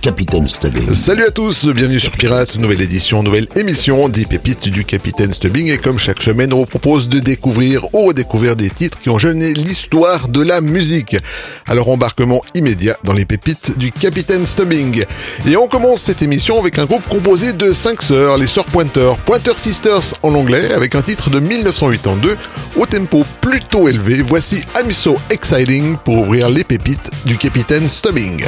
Capitaine Stubbing. Salut à tous, bienvenue sur Pirate, nouvelle édition, nouvelle émission des pépites du Capitaine Stubbing et comme chaque semaine on vous propose de découvrir ou redécouvrir des titres qui ont jeûné l'histoire de la musique. Alors embarquement immédiat dans les pépites du Capitaine Stubbing. Et on commence cette émission avec un groupe composé de cinq sœurs, les sœurs Pointer, Pointer Sisters en anglais avec un titre de 1982 au tempo plutôt élevé. Voici I'm So Exciting pour ouvrir les pépites du Capitaine Stubbing.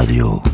Radio.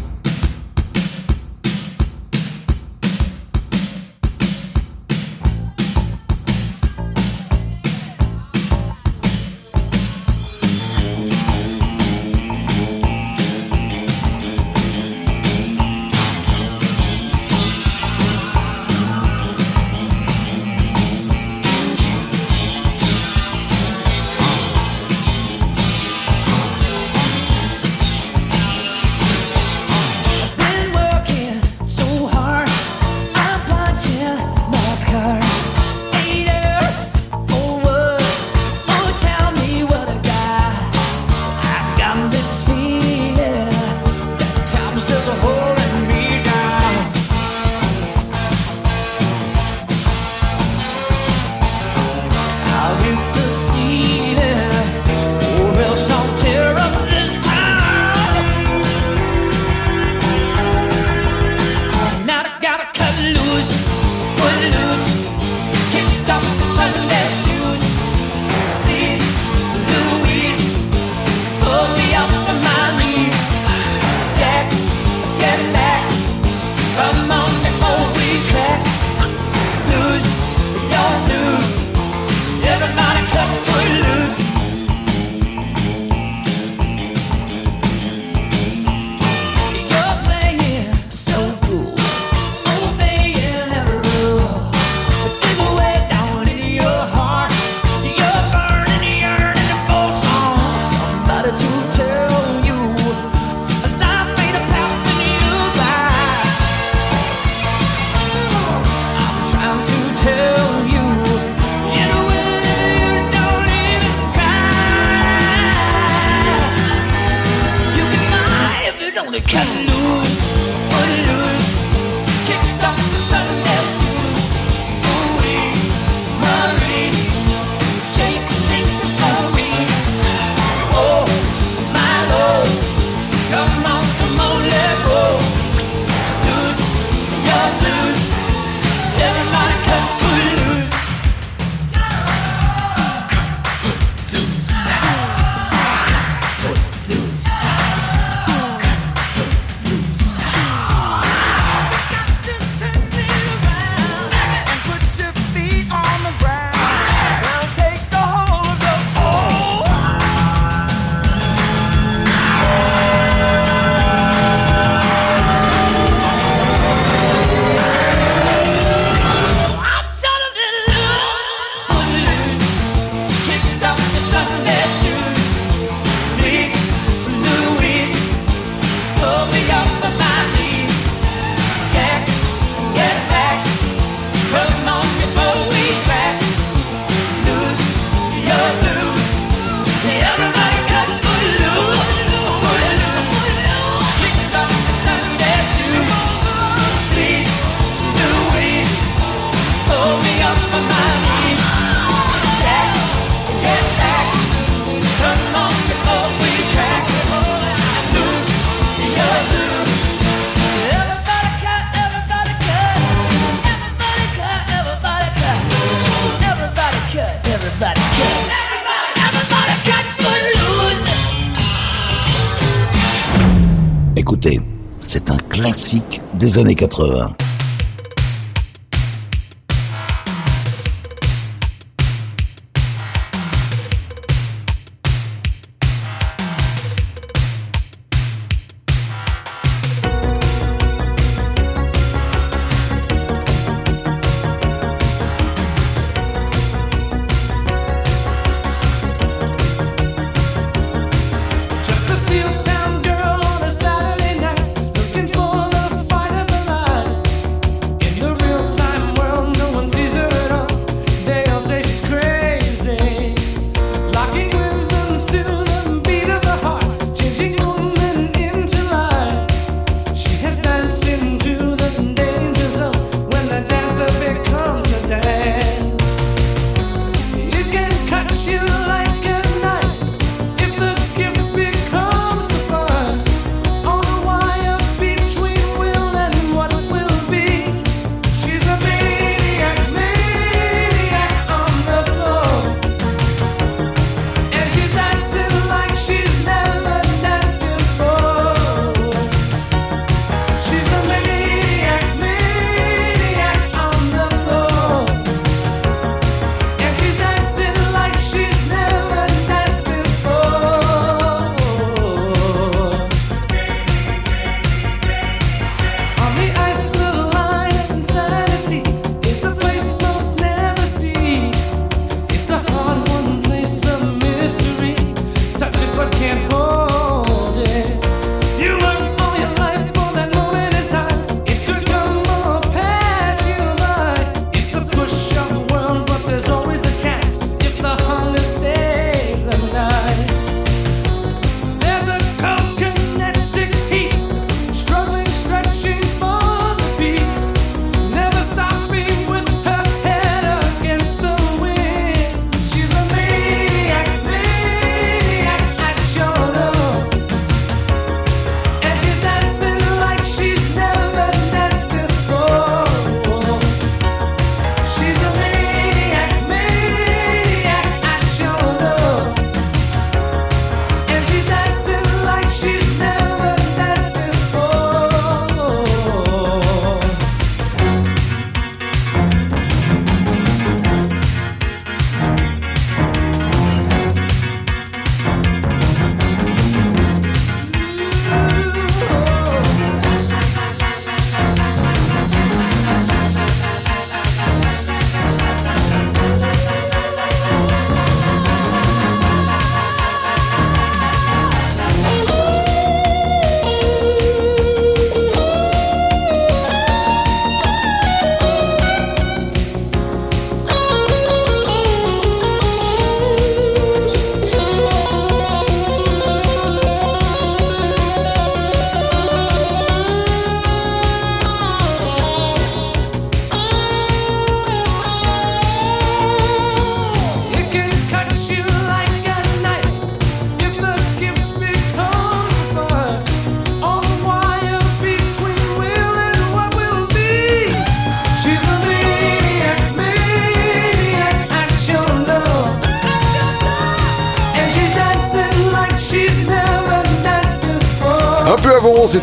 Des années 80.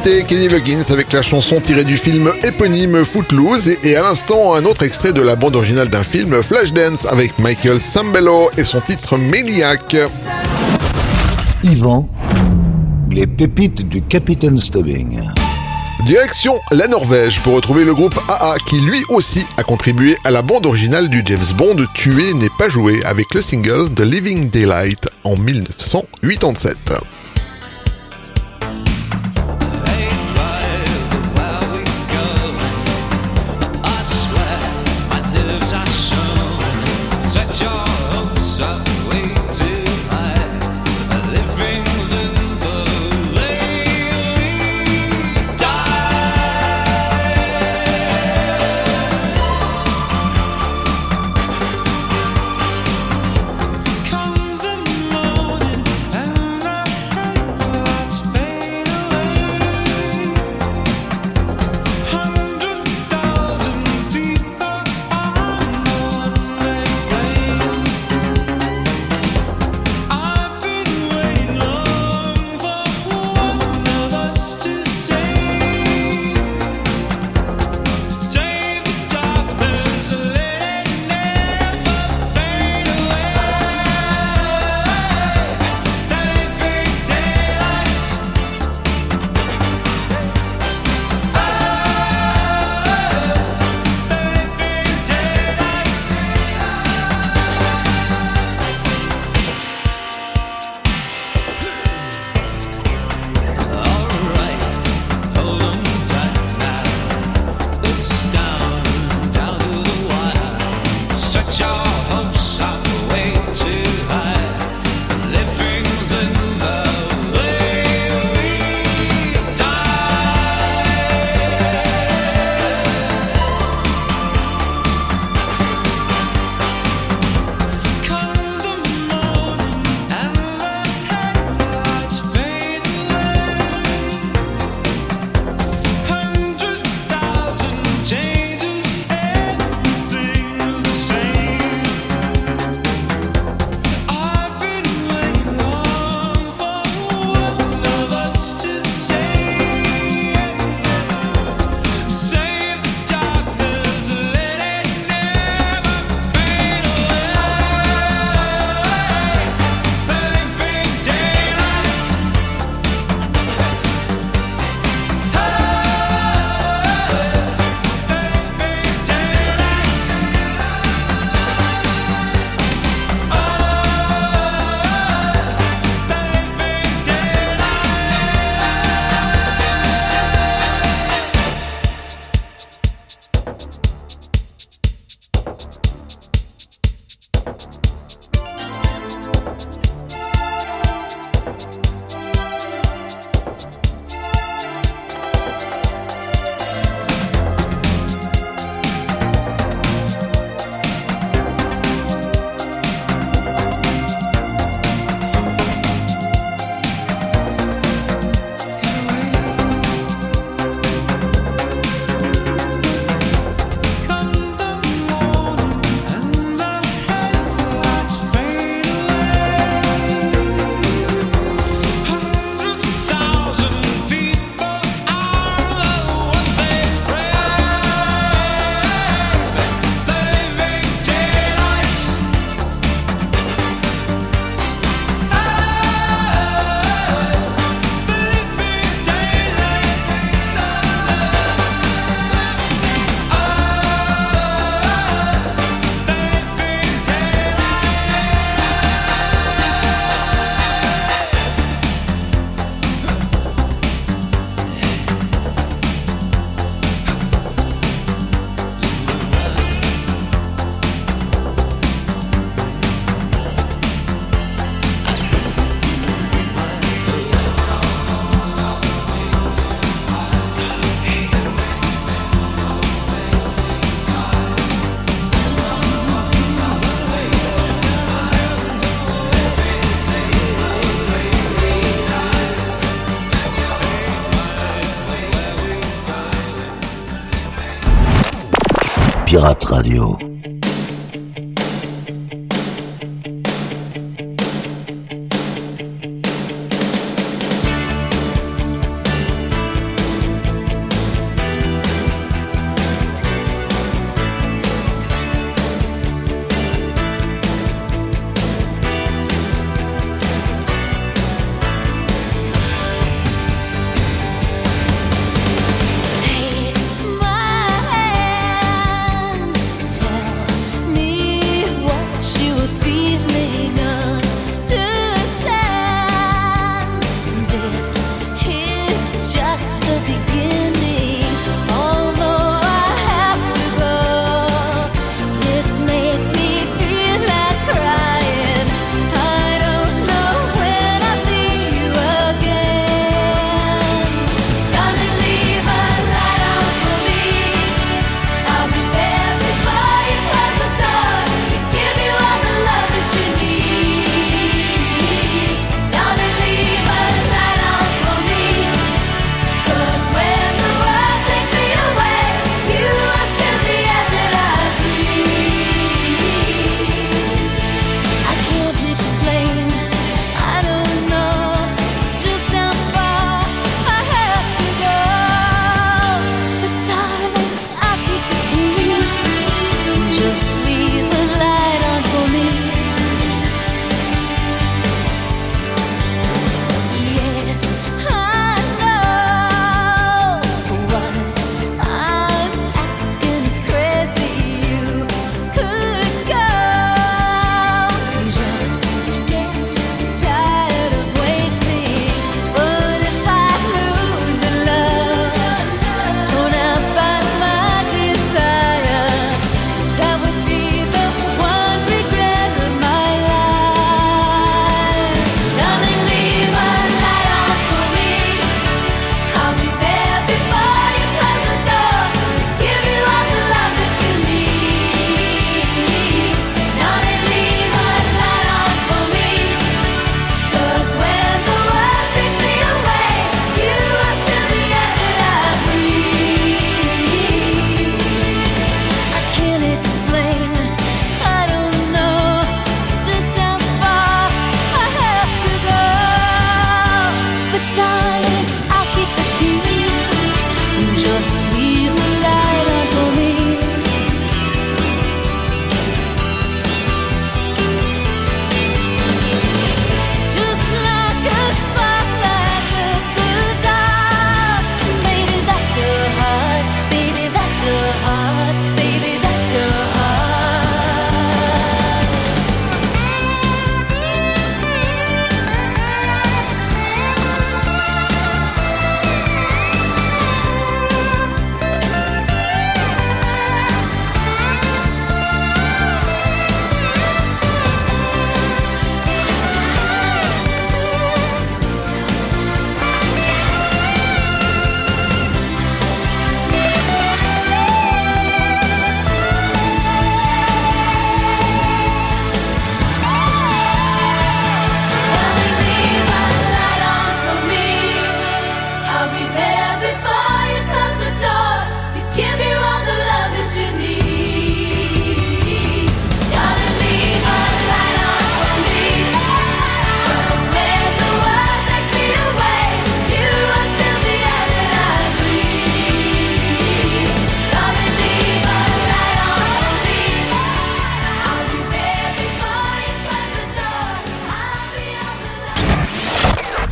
C'était Kenny Loggins avec la chanson tirée du film éponyme Footloose et, à l'instant un autre extrait de la bande originale d'un film Flashdance avec Michael Sambello et son titre Maniac. Yvan, les pépites du Capitaine Stubbing. Direction la Norvège pour retrouver le groupe AA qui lui aussi a contribué à la bande originale du James Bond Tuer n'est pas joué avec le single The Living Daylight en 1987. Pirate Radio.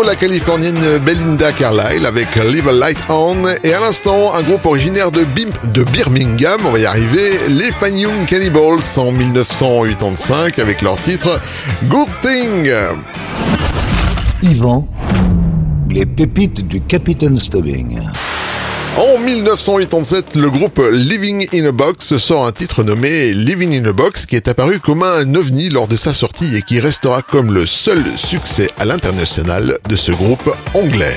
La californienne Belinda Carlisle avec Live a Light On et à l'instant un groupe originaire de, de Birmingham, on va y arriver, les Fanyung Cannibals en 1985 avec leur titre Good Thing. Yvan, les pépites du Capitaine Stubbing. En 1987, le groupe Living in a Box sort un titre nommé Living in a Box qui est apparu comme un ovni lors de sa sortie et qui restera comme le seul succès à l'international de ce groupe anglais.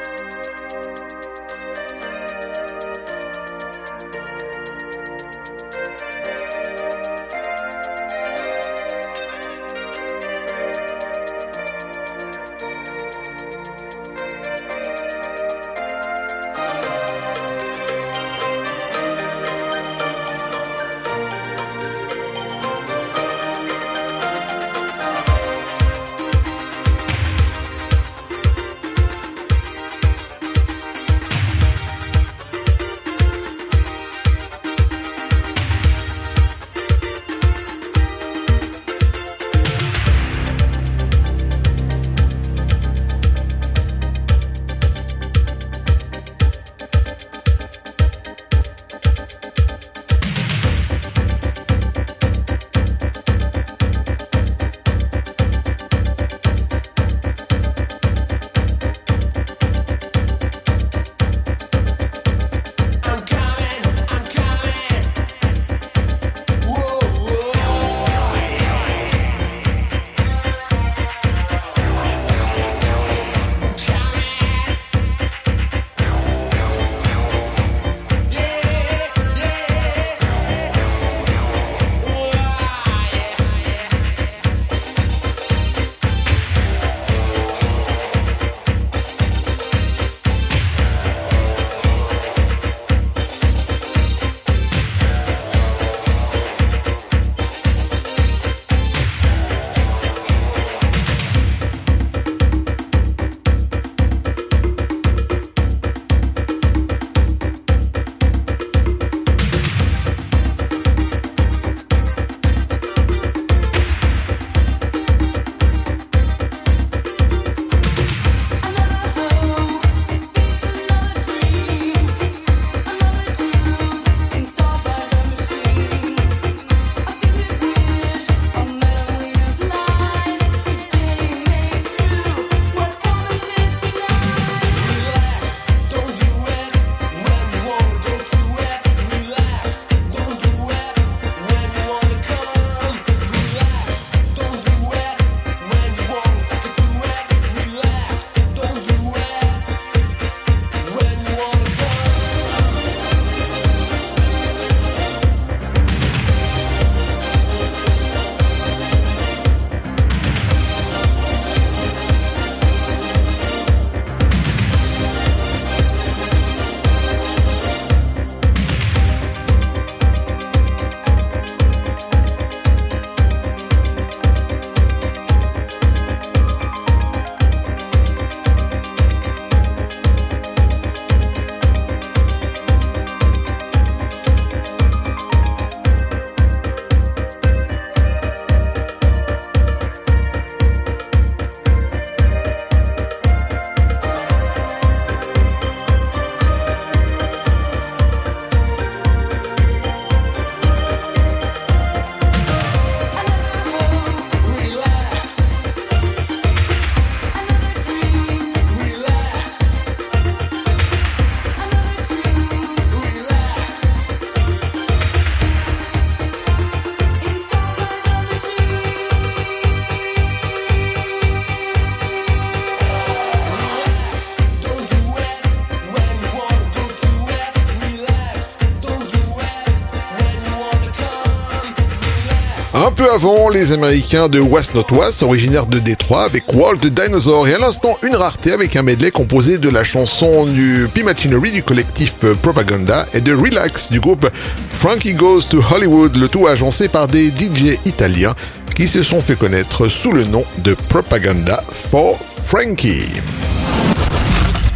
Un peu avant, les Américains de West Not West, originaires de Détroit, avec Walt Dinosaur, et à l'instant, une rareté avec un medley composé de la chanson du P-Machinery du collectif Propaganda et de Relax du groupe Frankie Goes to Hollywood, le tout agencé par des DJ italiens qui se sont fait connaître sous le nom de Propaganda for Frankie.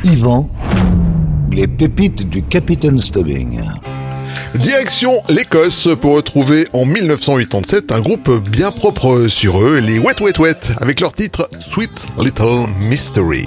Yvan, les pépites du Capitaine Stubbing. Direction l'Écosse pour retrouver en 1987 un groupe bien propre sur eux, les Wet Wet Wet, avec leur titre Sweet Little Mystery.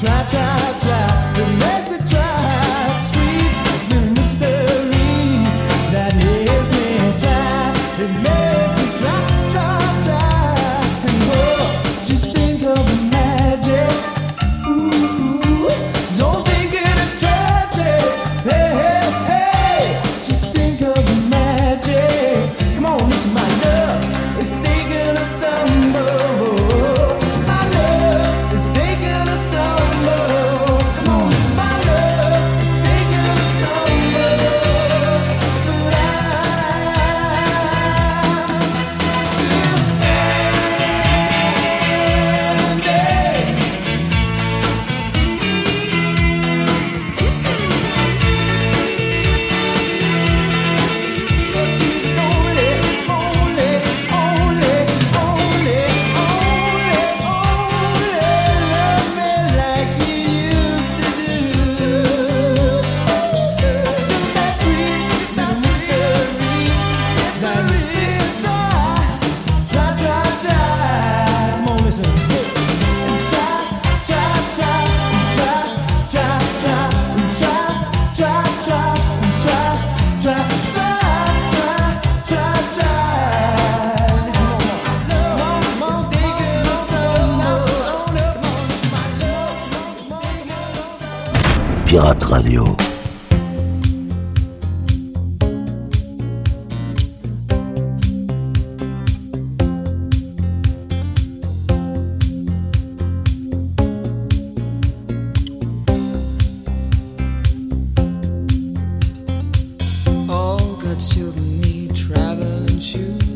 try, try. choose.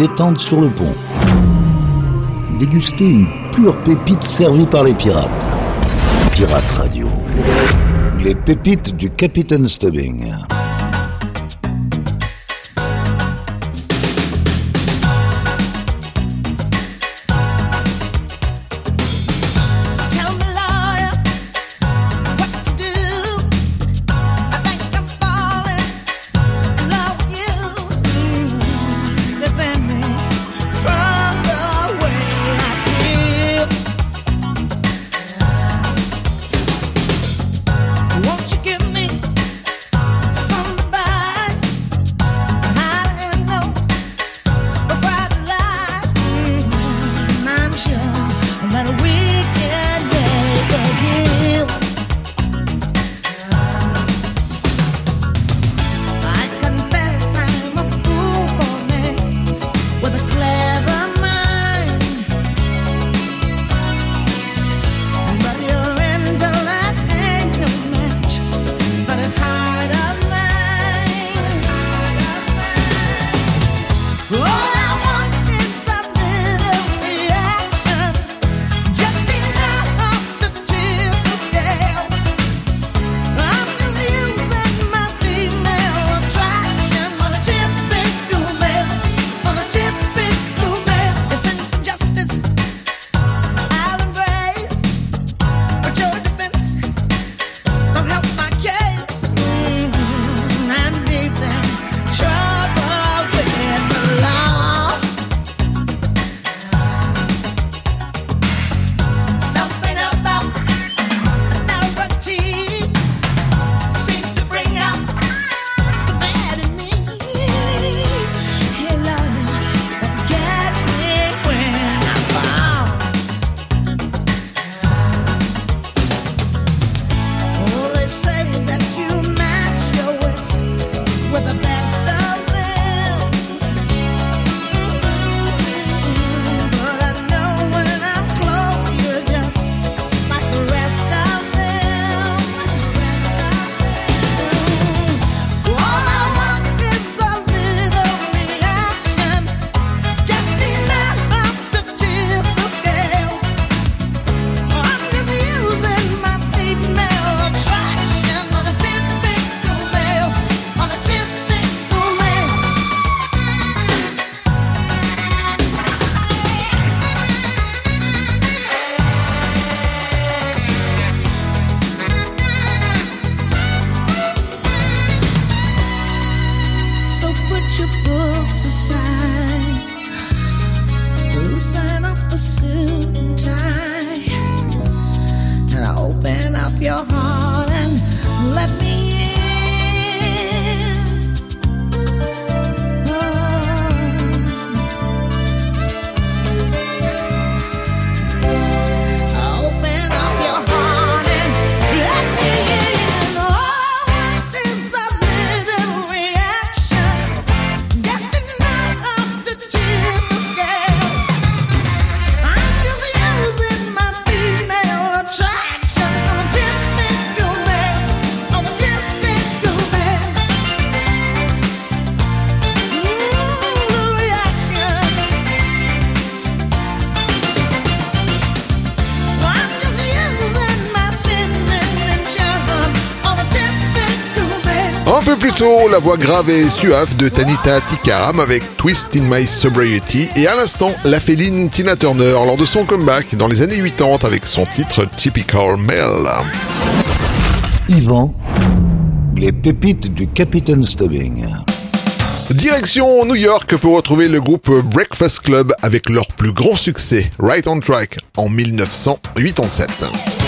Détente sur le pont. Déguster une pure pépite servie par les pirates. Pirate Radio. Les pépites du Capitaine Stubbing. Voix grave et suave de Tanita Tikaram avec Twist in My Sobriety et à l'instant, la féline Tina Turner lors de son comeback dans les années 80 avec son titre Typical Male. Yvan, les pépites du Capitaine Stubbing. Direction New York pour retrouver le groupe Breakfast Club avec leur plus grand succès, Right on Track, en 1987.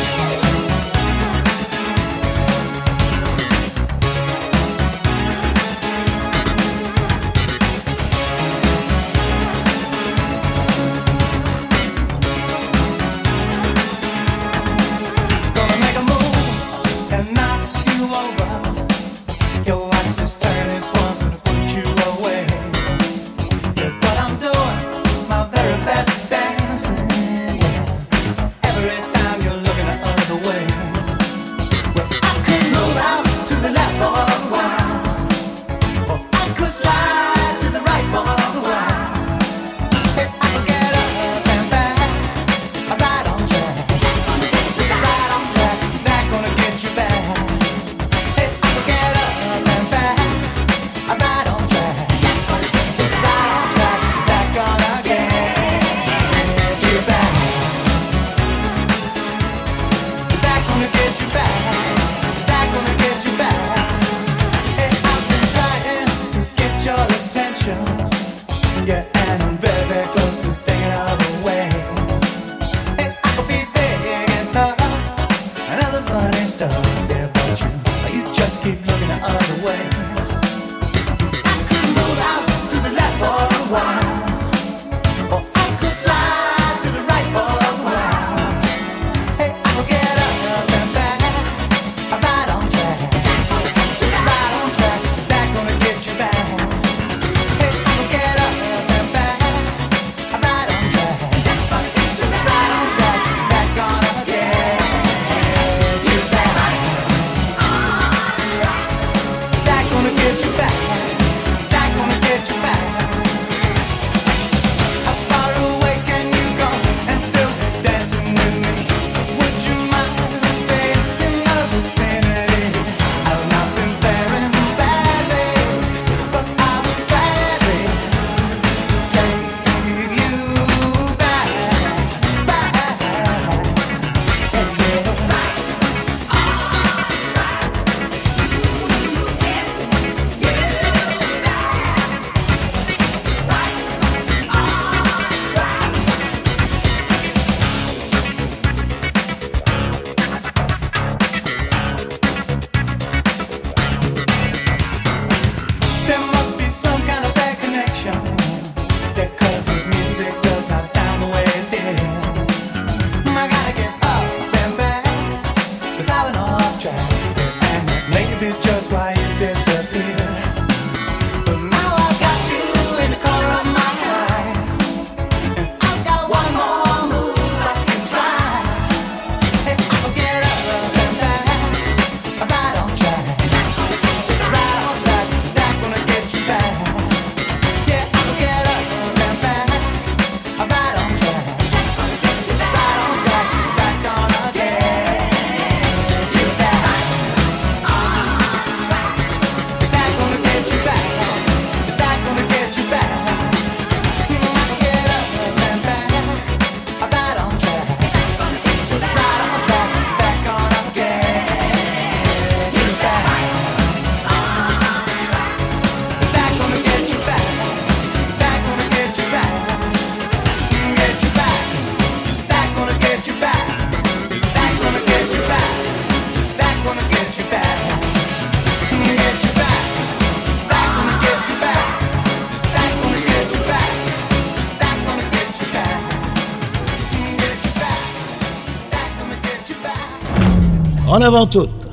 Avant toute,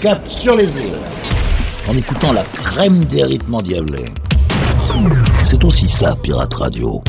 cap sur les îles, en écoutant la crème des rythmes endiablés. C'est aussi ça, Pirate Radio.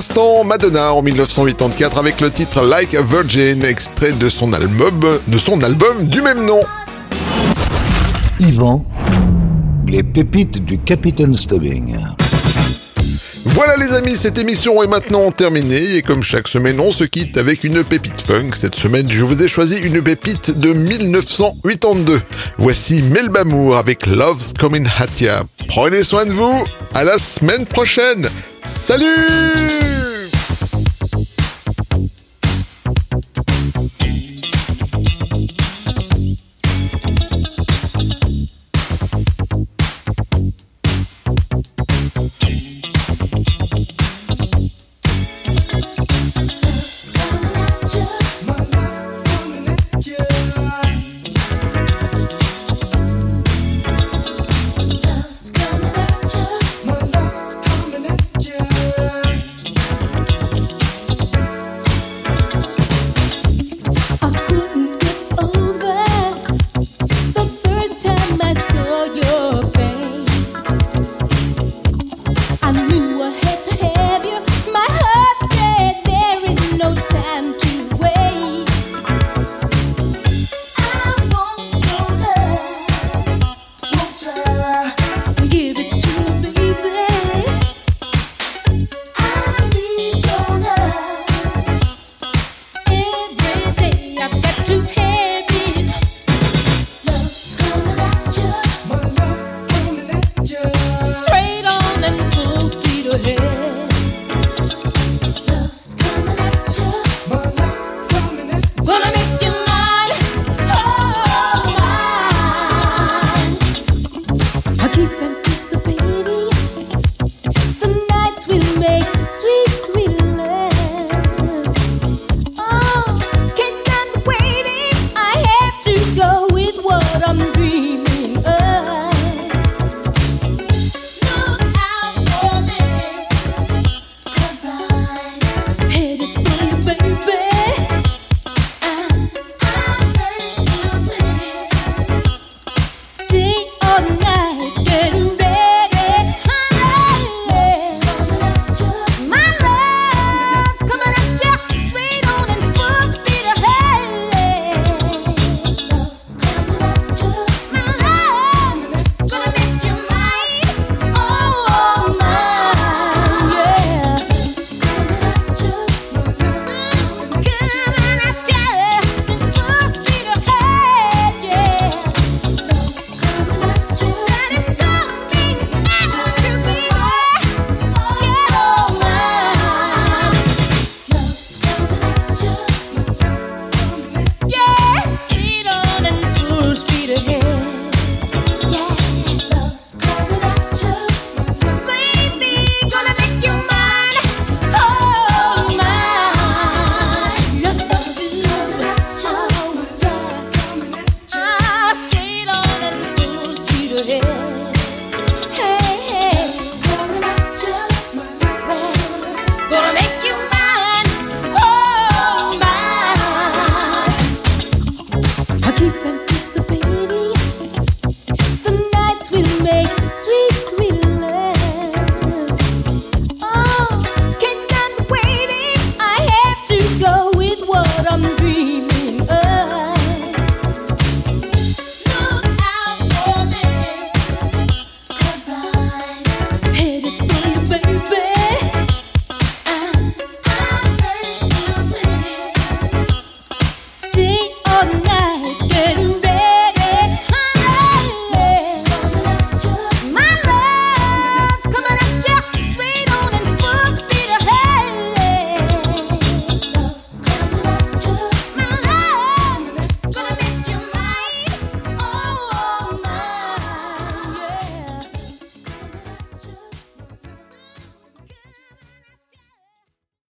L'instant, Madonna en 1984 avec le titre Like a Virgin, extrait de son album, de son album du même nom. Yvan, les pépites du Capitaine Stubbing. Voilà les amis, cette émission est maintenant terminée et comme chaque semaine on se quitte avec une pépite funk. Cette semaine je vous ai choisi une pépite de 1982. Voici Melba Moore avec Love's Coming At Ya. Prenez soin de vous, à la semaine prochaine. Salut